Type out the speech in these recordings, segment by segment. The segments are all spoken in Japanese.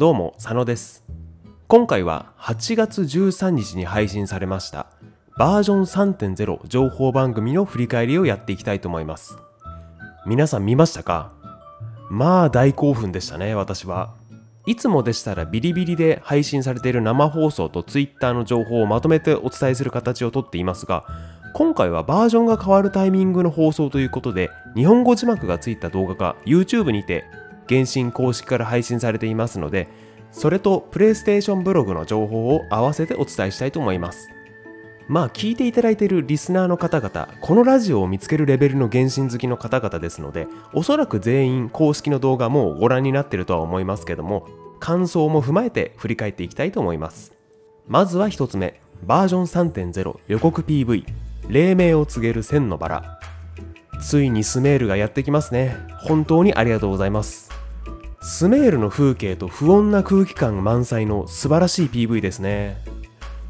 どうも佐野です。今回は8月13日に配信されましたバージョン3.0情報番組の振り返りをやっていきたいと思います。皆さん見ましたか？まあ大興奮でしたね私は。いつもでしたらビリビリで配信されている生放送と Twitter の情報をまとめてお伝えする形をとっていますが今回はバージョンが変わるタイミングの放送ということで日本語字幕がついた動画が YouTube にて原神公式から配信されていますので、それとプレイステーションブログの情報を合わせてお伝えしたいと思います。まあ聞いていただいているリスナーの方々、このラジオを見つけるレベルの原神好きの方々ですので、おそらく全員公式の動画もご覧になっているとは思いますけども、感想も踏まえて振り返っていきたいと思います。まずは1つ目、バージョン3.0予告 PV、黎明を告げる千のバラ。ついにスメールがやってきますね。本当にありがとうございます。スメールの風景と不穏な空気感満載の素晴らしい PV ですね。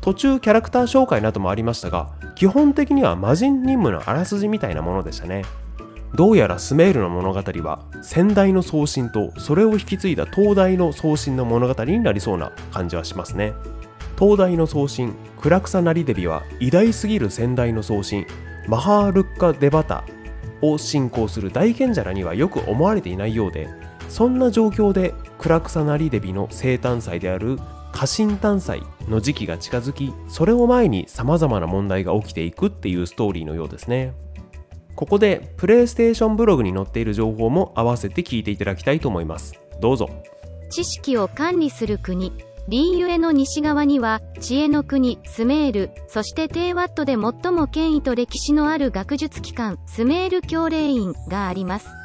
途中キャラクター紹介などもありましたが基本的には魔人任務のあらすじみたいなものでしたね。どうやらスメールの物語は先代の送信とそれを引き継いだ東大の送信の物語になりそうな感じはしますね。東大の送信ク草なりデビは偉大すぎる先代の送信マハールッカ・デバタを信仰する大賢者らにはよく思われていないようでそんな状況でク草なりデビの生誕祭である家臣誕祭の時期が近づきそれを前に様々な問題が起きていくっていうストーリーのようですね。ここでプレイステーションブログに載っている情報も合わせて聞いていただきたいと思います。どうぞ。知識を管理する国リーユエの西側には知恵の国スメールそしてテーワットで最も権威と歴史のある学術機関スメール教令院があります。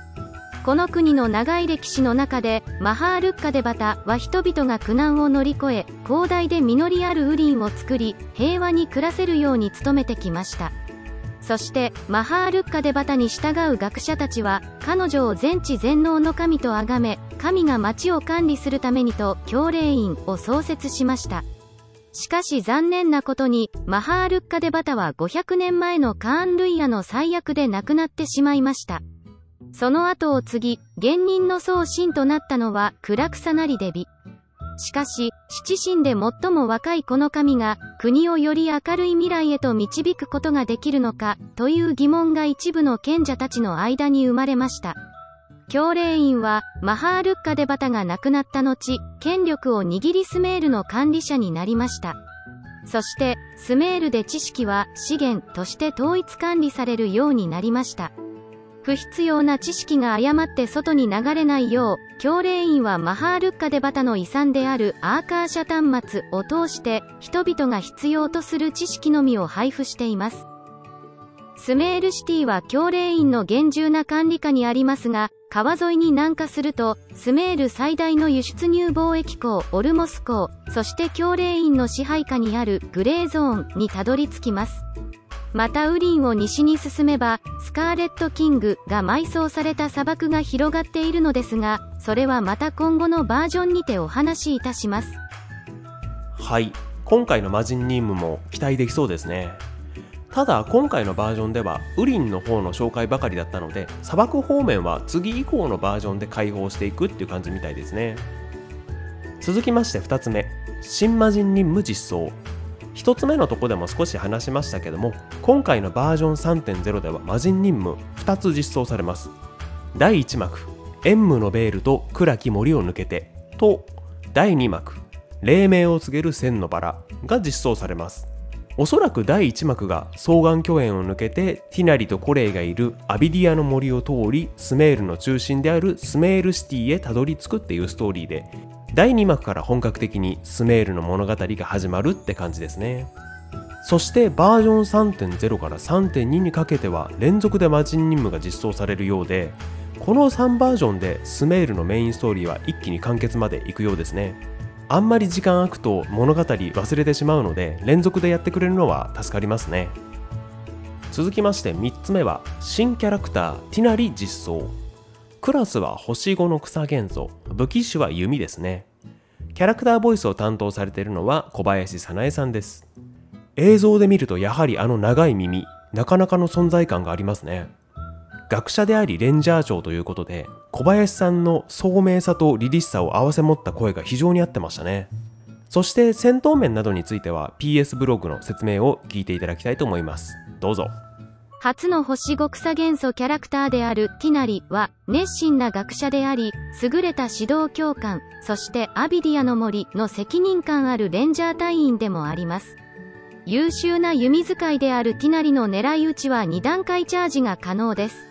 この国の長い歴史の中でマハールッカデバタは人々が苦難を乗り越え広大で実りあるウリンを作り平和に暮らせるように努めてきました。そしてマハールッカデバタに従う学者たちは彼女を全知全能の神と崇め神が町を管理するためにと教令院を創設しました。しかし残念なことにマハールッカデバタは500年前のカーン・ルイヤの最悪で亡くなってしまいました。その後を継ぎ、現任の宗神となったのは、倉草なりデビ。しかし、七神で最も若いこの神が、国をより明るい未来へと導くことができるのか、という疑問が一部の賢者たちの間に生まれました。教令院は、マハールッカデバタが亡くなった後、権力を握りスメールの管理者になりました。そして、スメールで知識は資源として統一管理されるようになりました。不必要な知識が誤って外に流れないよう、教令院はマハールッカデバタの遺産であるアーカーシャ端末を通して、人々が必要とする知識のみを配布しています。スメールシティは教令院の厳重な管理下にありますが、川沿いに南下すると、スメール最大の輸出入貿易港、オルモス港、そして教令院の支配下にあるグレーゾーンにたどり着きます。またウリンを西に進めば、スカーレット・キングが埋葬された砂漠が広がっているのですが、それはまた今後のバージョンにてお話しいたします。はい、今回の魔人任務も期待できそうですね。ただ今回のバージョンではウリンの方の紹介ばかりだったので砂漠方面は次以降のバージョンで解放していくっていう感じみたいですね続きまして2つ目新魔人任務実装1つ目のとこでも少し話しましたけども今回のバージョン3.0では魔人任務2つ実装されます。第1幕縁武のベールと暗き森を抜けてと第2幕黎明を告げる千のバラが実装されます。おそらく第1幕が双眼巨園を抜けてティナリとコレイがいるアビディアの森を通りスメールの中心であるスメールシティへたどり着くっていうストーリーで第2幕から本格的にスメールの物語が始まるって感じですね。そしてバージョン3.0から3.2にかけては連続で魔人任務が実装されるようでこの3バージョンでスメールのメインストーリーは一気に完結までいくようですね。あんまり時間空くと物語忘れてしまうので連続でやってくれるのは助かりますね。続きまして3つ目は新キャラクターティナリ実装。クラスは星5の草元素武器種は弓ですね。キャラクターボイスを担当されているのは小林早苗さんです。映像で見るとやはりあの長い耳。なかなかの存在感がありますね。学者でありレンジャー長ということで小林さんの聡明さと凛々しさを併せ持った声が非常に合ってましたね。そして戦闘面などについては PS ブログの説明を聞いていただきたいと思います。どうぞ。初の星5草元素キャラクターであるティナリは熱心な学者であり優れた指導教官そしてアビディアの森の責任感あるレンジャー隊員でもあります。優秀な弓使いであるティナリの狙い撃ちは2段階チャージが可能です。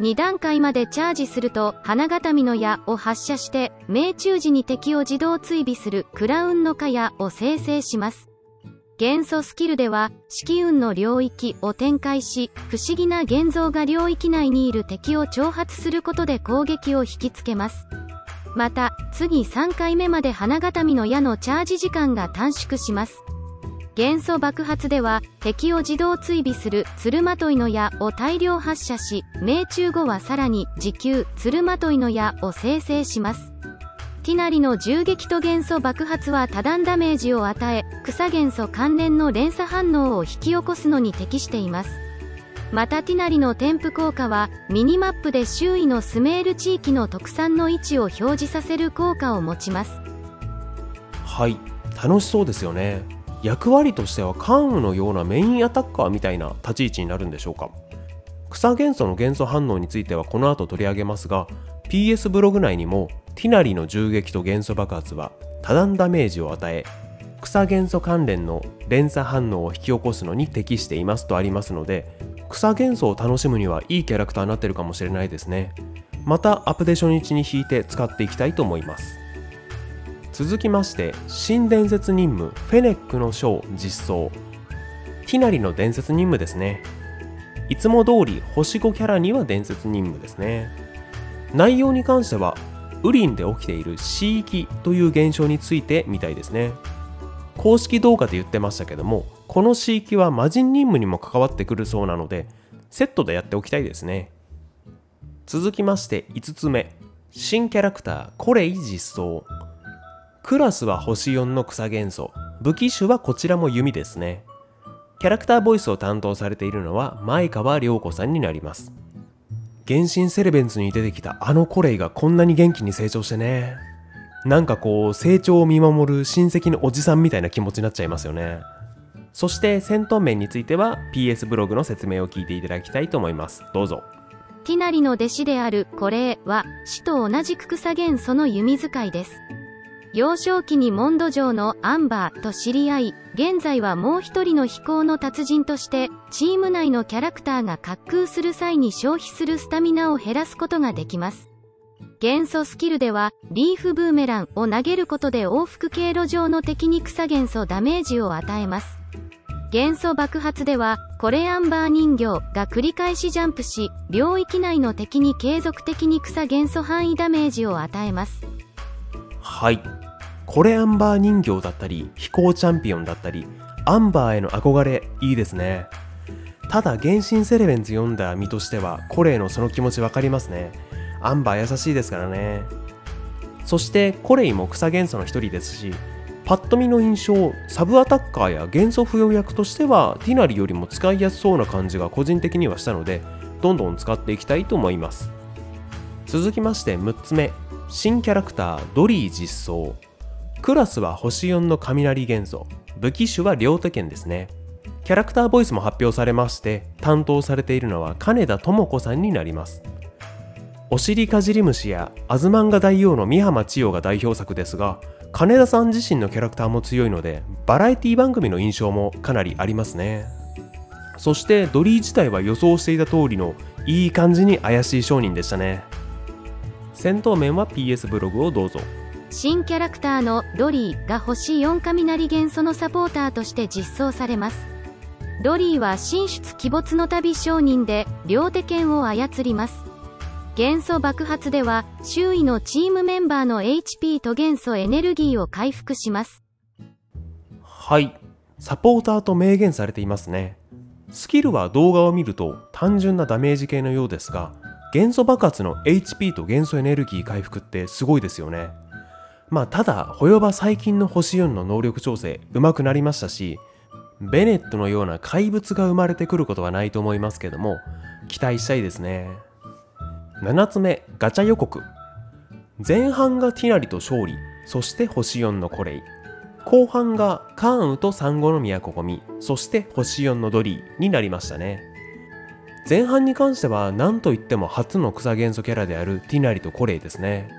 2段階までチャージすると花形見の矢を発射して命中時に敵を自動追尾するクラウンの蚊矢を生成します。元素スキルでは色運の領域を展開し不思議な現像が領域内にいる敵を挑発することで攻撃を引きつけます。また次3回目まで花形見の矢のチャージ時間が短縮します。元素爆発では敵を自動追尾する鶴まといの矢を大量発射し命中後はさらに時給鶴まといの矢を生成します。ティナリの銃撃と元素爆発は多段ダメージを与え草元素関連の連鎖反応を引き起こすのに適しています。またティナリの添付効果はミニマップで周囲のスメール地域の特産の位置を表示させる効果を持ちます。はい。楽しそうですよね。役割としては関羽のようなメインアタッカーみたいな立ち位置になるんでしょうか。草元素の元素反応についてはこの後取り上げますが PS ブログ内にもティナリの銃撃と元素爆発は多段ダメージを与え草元素関連の連鎖反応を引き起こすのに適していますとありますので草元素を楽しむにはいいキャラクターになってるかもしれないですね。またアップデ初日に引いて使っていきたいと思います。続きまして新伝説任務フェネックの章実装。ティナリの伝説任務ですね。いつも通り星5キャラには伝説任務ですね。内容に関してはウリンで起きている死域という現象についてみたいですね。公式動画で言ってましたけどもこの死域は魔人任務にも関わってくるそうなのでセットでやっておきたいですね。続きまして5つ目。新キャラクターコレイ実装。クラスは星4の草元素。武器種はこちらも弓ですね。キャラクターボイスを担当されているのは前川涼子さんになります。原神セレベンズに出てきたあのコレイがこんなに元気に成長してね。なんかこう成長を見守る親戚のおじさんみたいな気持ちになっちゃいますよね。そして戦闘面については PS ブログの説明を聞いていただきたいと思います。どうぞ。ティナリの弟子であるコレイは死と同じく草原その弓使いです。幼少期にモンド城のアンバーと知り合い現在はもう一人の飛行の達人としてチーム内のキャラクターが滑空する際に消費するスタミナを減らすことができます。元素スキルではリーフブーメランを投げることで往復経路上の敵に草元素ダメージを与えます。元素爆発ではコレアンバー人形が繰り返しジャンプし領域内の敵に継続的に草元素範囲ダメージを与えます。はい。コレアンバー人形だったり飛行チャンピオンだったりアンバーへの憧れいいですね。ただ原神セレベンズ読んだ身としてはコレイのその気持ち分かりますね。アンバー優しいですからね。そしてコレイも草元素の一人ですしパッと見の印象サブアタッカーや元素付与役としてはティナリよりも使いやすそうな感じが個人的にはしたのでどんどん使っていきたいと思います。続きまして6つ目。新キャラクタードリー実装。クラスは星4の雷元素。武器種は両手剣ですね。キャラクターボイスも発表されまして担当されているのは金田智子さんになります。おしりかじり虫やアズマンガ大王の三浜千代が代表作ですが金田さん自身のキャラクターも強いのでバラエティ番組の印象もかなりありますね。そしてドリー自体は予想していた通りのいい感じに怪しい商人でしたね。戦闘面は PS ブログをどうぞ。新キャラクターのドリーが星4雷元素のサポーターとして実装されます。ドリーは神出鬼没の旅商人で両手剣を操ります。元素爆発では周囲のチームメンバーの HP と元素エネルギーを回復します。はい。サポーターと明言されていますね。スキルは動画を見ると単純なダメージ系のようですが元素爆発の HP と元素エネルギー回復ってすごいですよね。まあただ、ホヨバ最近の星4の能力調整上手くなりましたし、ベネットのような怪物が生まれてくることはないと思いますけども、期待したいですね。7つ目ガチャ予告。前半がティナリと勝利そして星4のコレイ。後半がカーンウとサンゴノミヤココミそして星4のドリーになりましたね。前半に関しては何といっても初の草元素キャラであるティナリとコレイですね。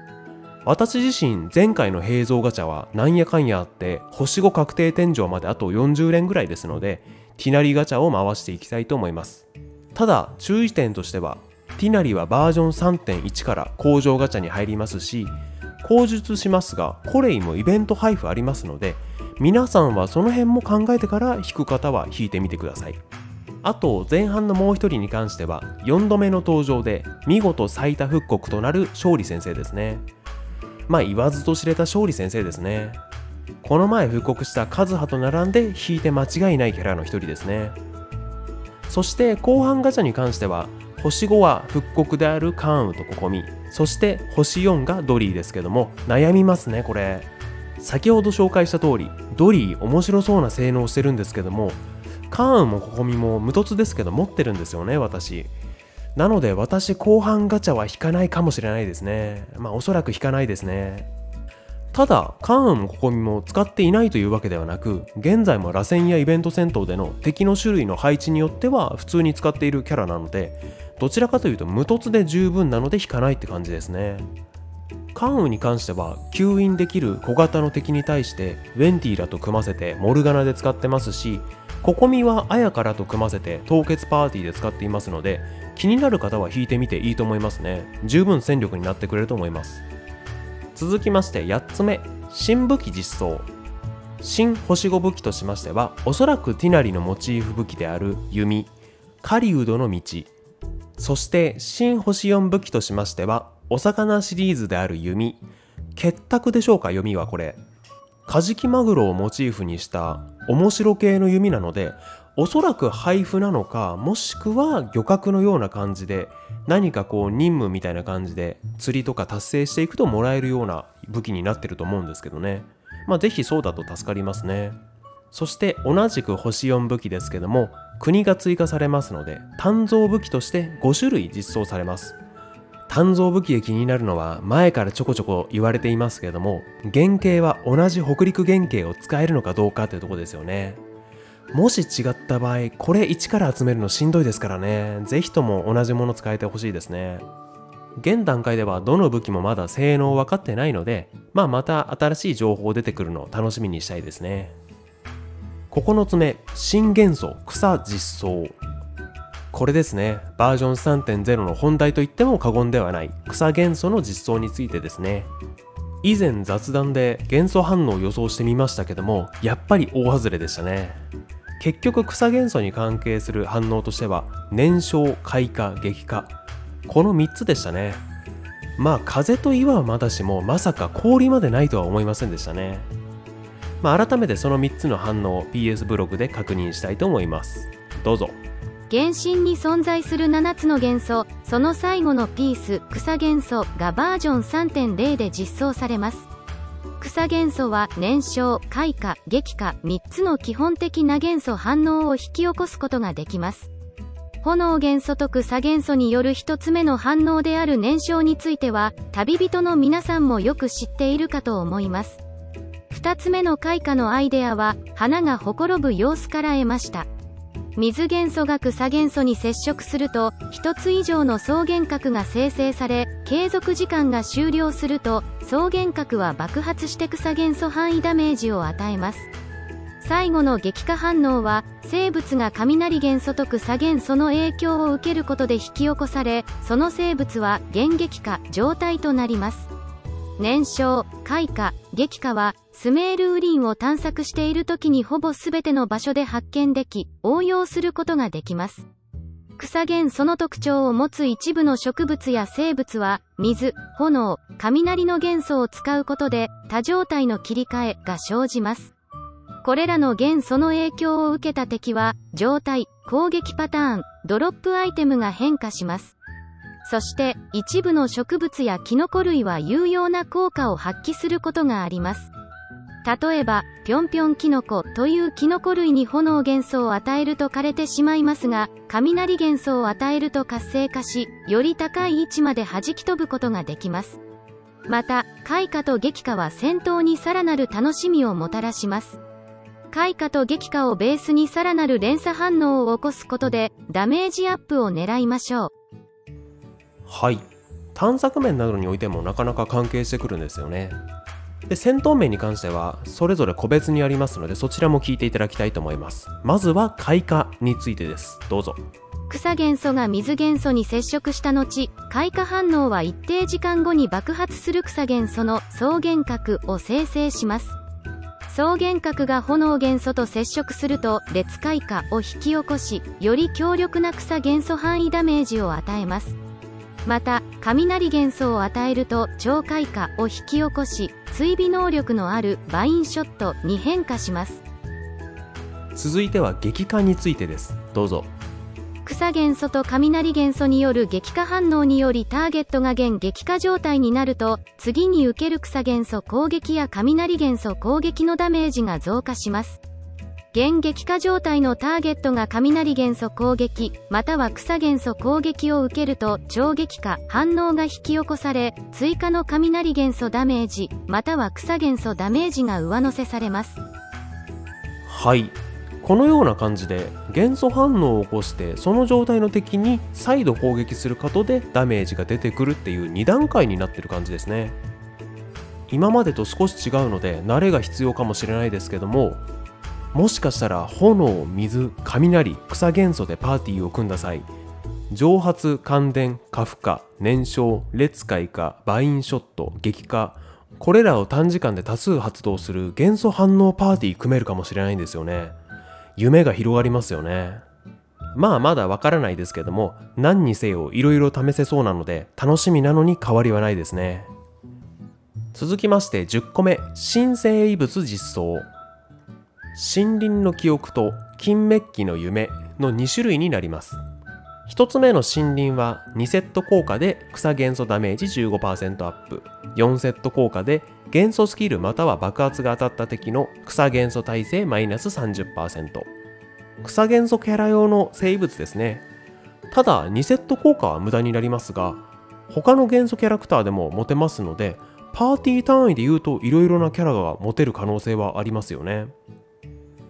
私自身前回の平蔵ガチャはなんやかんやあって星5確定天井まであと40連ぐらいですのでティナリガチャを回していきたいと思います。ただ注意点としてはティナリはバージョン3.1から工場ガチャに入りますし口述しますがコレイもイベント配布ありますので皆さんはその辺も考えてから引く方は引いてみてください。あと前半のもう一人に関しては4度目の登場で見事最多復刻となる勝利先生ですね。まあ言わずと知れた勝利先生ですね。この前復刻したカズハと並んで引いて間違いないキャラの一人ですね。そして後半ガチャに関しては星5は復刻であるカーンウとココミそして星4がドリーですけども悩みますねこれ。先ほど紹介した通りドリー面白そうな性能をしてるんですけどもカーンもココミも無凸ですけど持ってるんですよね私。なので私後半ガチャは引かないかもしれないですね。まあおそらく引かないですね。ただカーンもココミも使っていないというわけではなく現在も螺旋やイベント戦闘での敵の種類の配置によっては普通に使っているキャラなのでどちらかというと無凸で十分なので引かないって感じですね。関羽に関しては吸引できる小型の敵に対してウェンティーラと組ませてモルガナで使ってますしココミはアヤカラと組ませて凍結パーティーで使っていますので気になる方は引いてみていいと思いますね。十分戦力になってくれると思います。続きまして8つ目。新武器実装。新星5武器としましてはおそらくティナリのモチーフ武器である弓。狩人の道。そして新星4武器としましてはお魚シリーズである弓。結託でしょうか弓はこれ。カジキマグロをモチーフにした面白系の弓なのでおそらく配布なのかもしくは漁獲のような感じで何かこう任務みたいな感じで釣りとか達成していくともらえるような武器になってると思うんですけどね。まあ是非そうだと助かりますね。そして同じく星4武器ですけども国が追加されますので鍛造武器として5種類実装されます。鍛造武器で気になるのは前からちょこちょこ言われていますけれども原型は同じ北陸原型を使えるのかどうかっていうとこですよね。もし違った場合これ一から集めるのしんどいですからね。是非とも同じもの使えてほしいですね。現段階ではどの武器もまだ性能分かってないのでまあまた新しい情報出てくるのを楽しみにしたいですね。9つ目新元素草実装。これですね。バージョン3.0の本題といっても過言ではない。草元素の実装についてですね。以前雑談で元素反応を予想してみましたけどもやっぱり大外れでしたね。結局草元素に関係する反応としては燃焼開花激化。この3つでしたね。まあ風と岩はまだしもまさか氷までないとは思いませんでしたね。まあ、改めてその3つの反応を PS ブログで確認したいと思います。どうぞ。原神に存在する7つの元素その最後のピース草元素がバージョン3.0で実装されます。草元素は燃焼開花激化3つの基本的な元素反応を引き起こすことができます。炎元素と草元素による1つ目の反応である燃焼については旅人の皆さんもよく知っているかと思います。2つ目の開花のアイデアは花がほころぶ様子から得ました。水元素が草元素に接触すると1つ以上の双原核が生成され継続時間が終了すると双原核は爆発して草元素範囲ダメージを与えます。最後の激化反応は生物が雷元素と草元素の影響を受けることで引き起こされその生物は原激化状態となります。燃焼開花激化はスメールウリンを探索している時にほぼ全ての場所で発見でき、応用することができます。草原その特徴を持つ一部の植物や生物は、水、炎、雷の元素を使うことで、多状態の切り替えが生じます。これらの元素の影響を受けた敵は、状態、攻撃パターン、ドロップアイテムが変化します。そして、一部の植物やキノコ類は有用な効果を発揮することがあります。例えば、ぴょんぴょんキノコというキノコ類に炎元素を与えると枯れてしまいますが、雷元素を与えると活性化し、より高い位置まで弾き飛ぶことができます。また、開花と激化は戦闘にさらなる楽しみをもたらします。開花と激化をベースにさらなる連鎖反応を起こすことで、ダメージアップを狙いましょう。はい。探索面などにおいてもなかなか関係してくるんですよね。で戦闘面に関してはそれぞれ個別にありますのでそちらも聞いていただきたいと思います。まずは開花についてです。どうぞ。草元素が水元素に接触した後開花反応は一定時間後に爆発する草元素の草原核を生成します。草原核が炎元素と接触すると列開花を引き起こしより強力な草元素範囲ダメージを与えます。また雷元素を与えると超開花を引き起こし追尾能力のあるバインショットに変化します。続いては激化についてです。どうぞ。草元素と雷元素による激化反応によりターゲットが現激化状態になると次に受ける草元素攻撃や雷元素攻撃のダメージが増加します現激化状態のターゲットが雷元素攻撃、または草元素攻撃を受けると超激化、反応が引き起こされ、追加の雷元素ダメージ、または草元素ダメージが上乗せされます。はい。このような感じで元素反応を起こしてその状態の敵に再度攻撃することでダメージが出てくるっていう2段階になってる感じですね今までと少し違うので慣れが必要かもしれないですけどももしかしたら炎、水、雷、草元素でパーティーを組んだ際、蒸発、感電、過負荷、燃焼、列開花、バインショット、激化、これらを短時間で多数発動する元素反応パーティー組めるかもしれないんですよね。夢が広がりますよね。まあまだわからないですけども、何にせよ色々試せそうなので楽しみなのに変わりはないですね。続きまして10個目、新生異物実装。森林の記憶と金メッキの夢の2種類になります。1つ目の森林は2セット効果で草元素ダメージ15%アップ。4セット効果で元素スキルまたは爆発が当たった敵の草元素耐性マイナス30%草元素キャラ用の生物ですね。ただ2セット効果は無駄になりますが他の元素キャラクターでも持てますのでパーティー単位で言うと色々なキャラが持てる可能性はありますよね。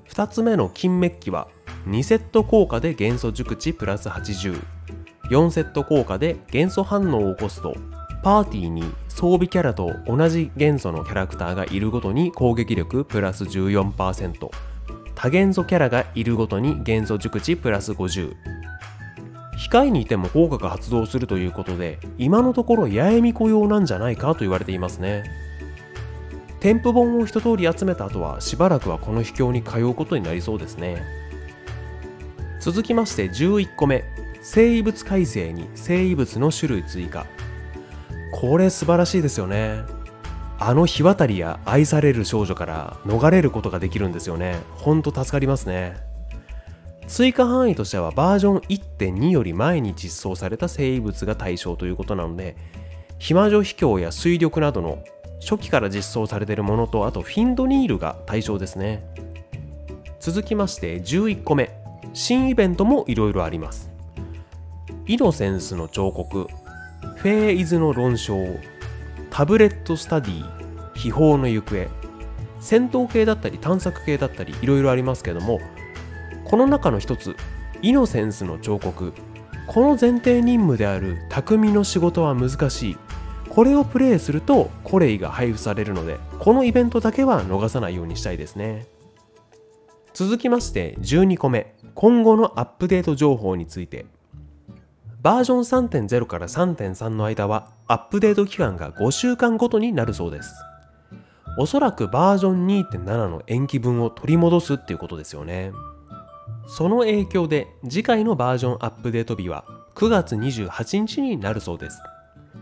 2つ目の金メッキは2セット効果で元素熟知プラス804セット効果で元素反応を起こすとパーティーに装備キャラと同じ元素のキャラクターがいるごとに攻撃力プラス14%多元素キャラがいるごとに元素熟知プラス50控えにいても効果が発動するということで今のところ八重巫女用なんじゃないかと言われていますね。添付本を一通り集めた後はしばらくはこの秘境に通うことになりそうですね。続きまして11個目。生物改正に生物の種類追加。これ素晴らしいですよね。あの日渡りや愛される少女から逃れることができるんですよね。ほんと助かりますね。追加範囲としてはバージョン1.2より前に実装された生物が対象ということなので暇女秘境や水力などの初期から実装されているものとあとフィンドニールが対象ですね。続きまして11個目。新イベントもいろいろあります。イノセンスの彫刻。フェーイズの論証。タブレットスタディ。秘宝の行方。戦闘系だったり探索系だったりいろいろありますけども。この中の一つ。イノセンスの彫刻。この前提任務である匠の仕事は難しい。これをプレイするとコレイが配布されるのでこのイベントだけは逃さないようにしたいですね。続きまして12個目今後のアップデート情報について。バージョン3.0から3.3の間はアップデート期間が5週間ごとになるそうです。おそらくバージョン2.7の延期分を取り戻すっていうことですよね。その影響で次回のバージョンアップデート日は9月28日になるそうです。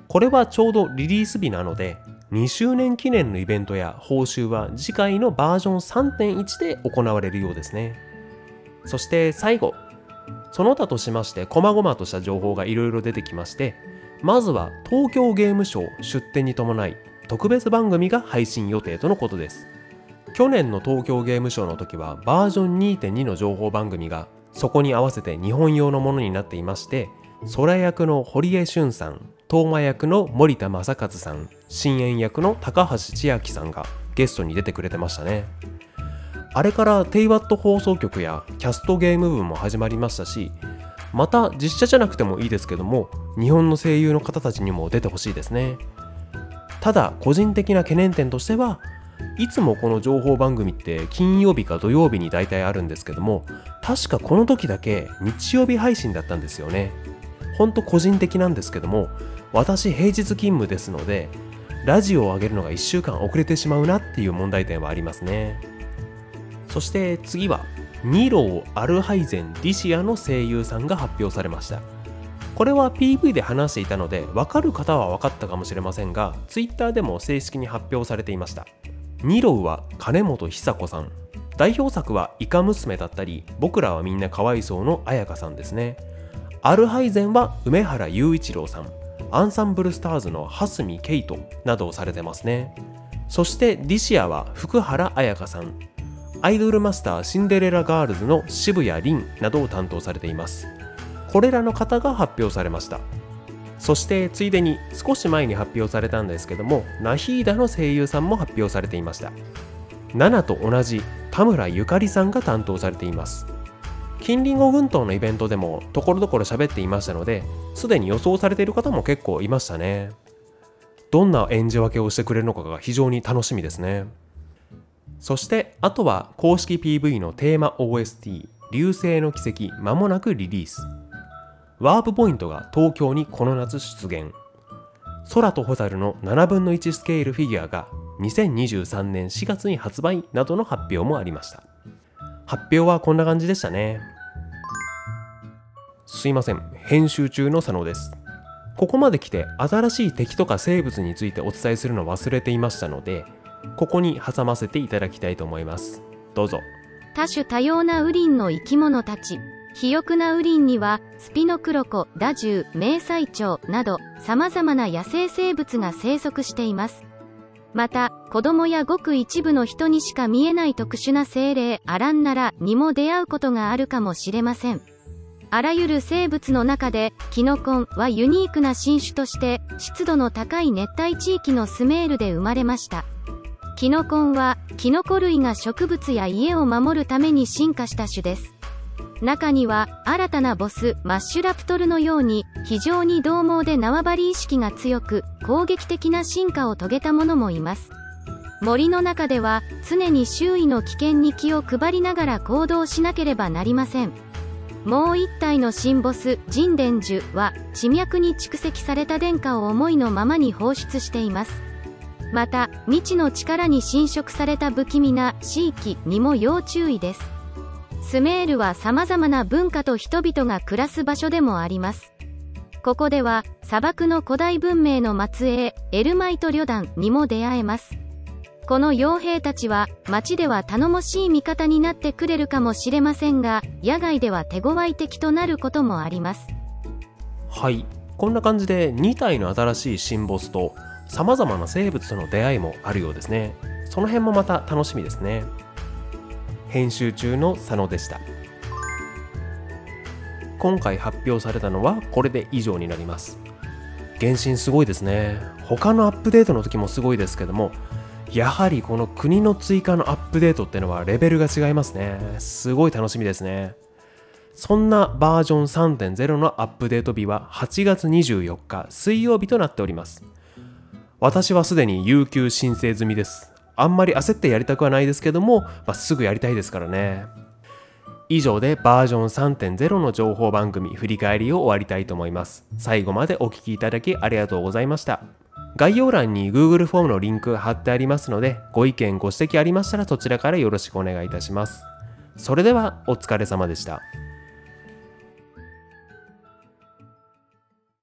これはちょうどリリース日なので、2周年記念のイベントや報酬は次回のバージョン3.1で行われるようですね。そして最後、その他としまして細々とした情報がいろいろ出てきまして、まずは東京ゲームショウ出展に伴い特別番組が配信予定とのことです。去年の東京ゲームショウの時はバージョン2.2の情報番組がそこに合わせて日本用のものになっていまして空役の堀江俊さん東馬役の森田正和さん深淵役の高橋千秋さんがゲストに出てくれてましたね。あれからテイワット放送局やキャストゲーム部も始まりましたしまた実写じゃなくてもいいですけども日本の声優の方たちにも出てほしいですね。ただ個人的な懸念点としてはいつもこの情報番組って金曜日か土曜日に大体あるんですけども確かこの時だけ日曜日配信だったんですよね。ほんと個人的なんですけども私平日勤務ですのでラジオを上げるのが1週間遅れてしまうなっていう問題点はありますね。そして次はニロー・アルハイゼン・ディシアの声優さんが発表されました。これは PV で話していたので分かる方は分かったかもしれませんが Twitter でも正式に発表されていました。ニローは金本久子さん。代表作はイカ娘だったり僕らはみんなかわいそうの彩香さんですね。アルハイゼンは梅原雄一郎さん。アンサンブルスターズの蓮見ケイトなどをされてますね。そしてディシアは福原彩香さん。アイドルマスターシンデレラガールズの渋谷凛などを担当されています。これらの方が発表されました。そしてついでに少し前に発表されたんですけどもナヒーダの声優さんも発表されていました。ナナと同じ田村ゆかりさんが担当されています。近隣後群島のイベントでもところどころ喋っていましたのですでに予想されている方も結構いましたね。どんな演じ分けをしてくれるのかが非常に楽しみですね。そしてあとは公式 PV のテーマ OST「流星の奇跡」間もなくリリース。ワープポイントが東京にこの夏出現。空と蛍の7分の1スケールフィギュアが2023年4月に発売などの発表もありました。発表はこんな感じでしたね。すいません。編集中の佐野です。ここまで来て新しい敵とか生物についてお伝えするの忘れていましたのでここに挟ませていただきたいと思います。どうぞ。多種多様なウリンの生き物たち。肥沃なウリンにはスピノクロコダジュウ迷彩鳥など様々な野生生物が生息しています。また子供やごく一部の人にしか見えない特殊な精霊アランナラにも出会うことがあるかもしれません。あらゆる生物の中でキノコンはユニークな新種として湿度の高い熱帯地域のスメールで生まれました。キノコンはキノコ類が植物や家を守るために進化した種です。中には新たなボスマッシュラプトルのように非常に獰猛で縄張り意識が強く攻撃的な進化を遂げたももいます。森の中では常に周囲の危険に気を配りながら行動しなければなりません。もう一体の新ボス神殿樹は地脈に蓄積された殿下を思いのままに放出しています。また未知の力に侵食された不気味な地域にも要注意です。スメールは様々な文化と人々が暮らす場所でもあります。ここでは砂漠の古代文明の末裔エルマイト旅団にも出会えます。この傭兵たちは街では頼もしい味方になってくれるかもしれませんが野外では手強い敵となることもありますはいこんな感じで2体の新しい新ボスと様々な生物との出会いもあるようですねその辺もまた楽しみですね編集中の佐野でした。今回発表されたのはこれで以上になります。原神すごいですね。他のアップデートの時もすごいですけどもやはりこの国の追加のアップデートってのはレベルが違いますね。すごい楽しみですね。そんなバージョン3.0のアップデート日は8月24日水曜日となっております。私はすでに有給申請済みです。あんまり焦ってやりたくはないですけども、まあ、すぐやりたいですからね。以上でバージョン3.0の情報番組振り返りを終わりたいと思います。最後までお聴きいただきありがとうございました。概要欄に Google フォームのリンク貼ってありますので、ご意見ご指摘ありましたらそちらからよろしくお願いいたします。それではお疲れ様でした。